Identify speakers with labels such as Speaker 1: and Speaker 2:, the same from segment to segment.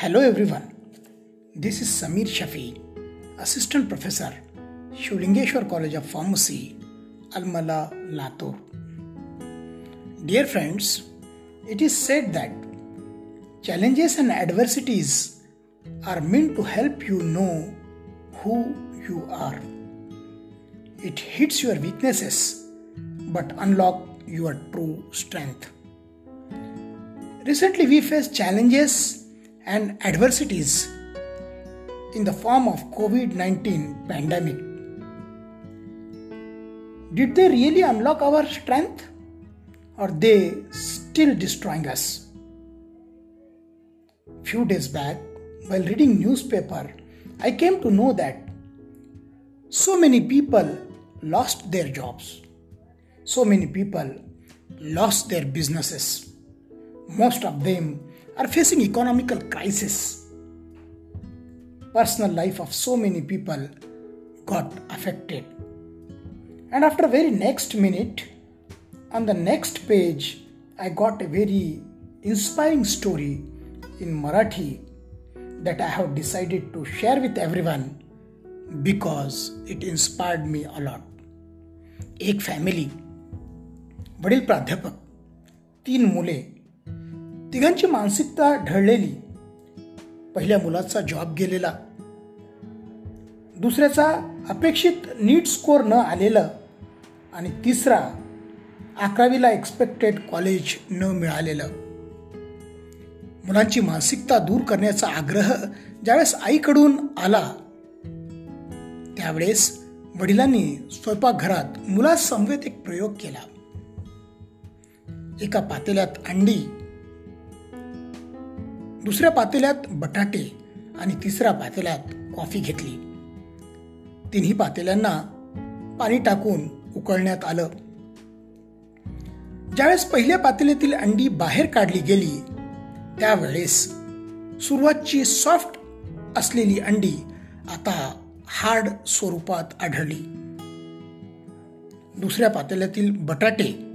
Speaker 1: Hello everyone. This is Samir Shafi, Assistant Professor, Shulingeshwar College of Pharmacy, Almala, Latur. Dear friends, it is said that challenges and adversities are meant to help you know who you are. It hits your weaknesses but unlock your true strength. Recently, we faced challenges and adversities in the form of COVID-19 pandemic. Did they really unlock our strength or they still destroying us? Few days back, while reading newspaper, I came to know that so many people lost their jobs. So many people lost their businesses most of them are facing economical crisis personal life of so many people got affected and after very next minute on the next page i got a very inspiring story in marathi that i have decided to share with everyone because it inspired me a lot एक family वडील प्राध्यापक तीन मुले तिघांची मानसिकता ढळलेली. पहिल्या मुलाचा job गेलेला. दुसऱ्याचा अपेक्षित नीट स्कोर न आलेलं आणि तिसरा अकरावीला एक्सपेक्टेड कॉलेज न मिळालेलं. मुलांची मानसिकता दूर करण्याचा आग्रह ज्यावेळेस आईकडून आला त्यावेळेस वडिलांनी स्वयंपाकघरात मुलासमवेत एक प्रयोग केला. एका पातेल्यात अंडी दुसऱ्या पातेल्यात बटाटे आणि तिसऱ्या पातेल्यात कॉफी घेतली. तिन्ही पातेल्यांना पाणी टाकून उकळण्यात आलं. ज्यावेळेस पहिल्या पातेल्यातील अंडी बाहेर काढली गेली त्यावेळेस सुरुवातची सॉफ्ट असलेली अंडी आता हार्ड स्वरूपात आढळली. दुसऱ्या पातेल्यातील बटाटे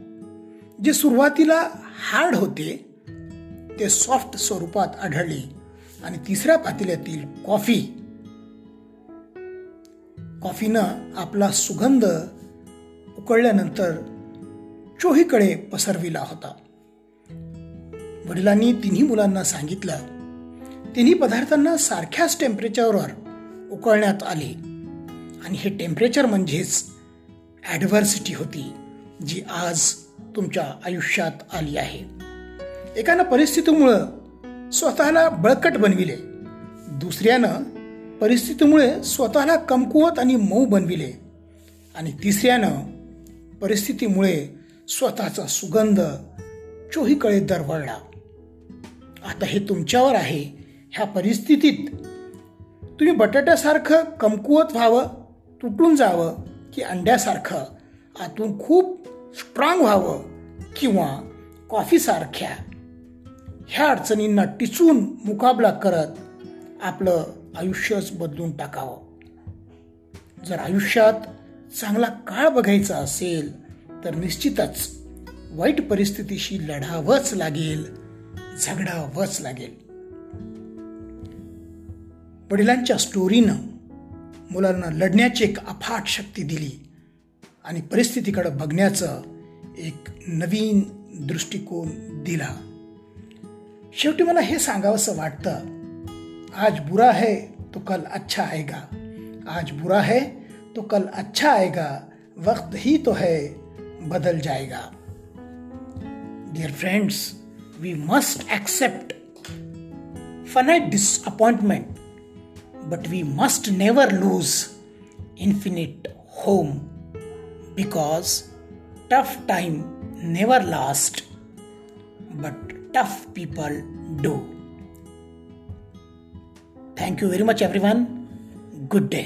Speaker 1: जे सुरुवातीला हार्ड होते ते सॉफ्ट स्वरूपात आढळले. आणि तिसऱ्या पातेल्यातील कॉफी कॉफीनं आपला सुगंध उकळल्यानंतर चोहीकडे पसरविला होता. वडिलांनी तिन्ही मुलांना सांगितलं तिन्ही पदार्थांना सारख्याच टेम्परेचरवर उकळण्यात आले. आणि हे टेम्परेचर म्हणजेच ॲडव्हर्सिटी होती जी आज तुमच्या आयुष्यात आली आहे. एकानं परिस्थितीमुळं स्वतःला बळकट बनविले. दुसऱ्यानं परिस्थितीमुळे स्वतःला कमकुवत आणि मऊ बनविले. आणि तिसऱ्यानं परिस्थितीमुळे स्वतःचा सुगंध चोहीकडे दरवळला. आता हे तुमच्यावर आहे. ह्या परिस्थितीत तुम्ही बटाट्यासारखं कमकुवत व्हावं तुटून जावं की अंड्यासारखं आतून खूप स्ट्रॉंग व्हावं किंवा कॉफीसारख्या ह्या अडचणींना टिचून मुकाबला करत आपलं आयुष्यच बदलून टाकावं. जर आयुष्यात चांगला काळ बघायचा असेल तर निश्चितच वाईट परिस्थितीशी लढावंच लागेल झगडावंच लागेल. वडिलांच्या स्टोरीनं मुलांना लढण्याची एक अफाट शक्ती दिली आणि परिस्थितीकडे बघण्याचं एक नवीन दृष्टिकोन दिला. शेवटी मला हे सांगावंसं वाटतं, आज बुरा है तो कल अच्छा आएगा. आज बुरा है तो कल अच्छा आएगा. वक्त ही तो है, बदल जाएगा. Dear friends we must accept finite disappointment but we must never lose infinite hope because tough time never last but tough people do. Thank you very much, everyone. Good day.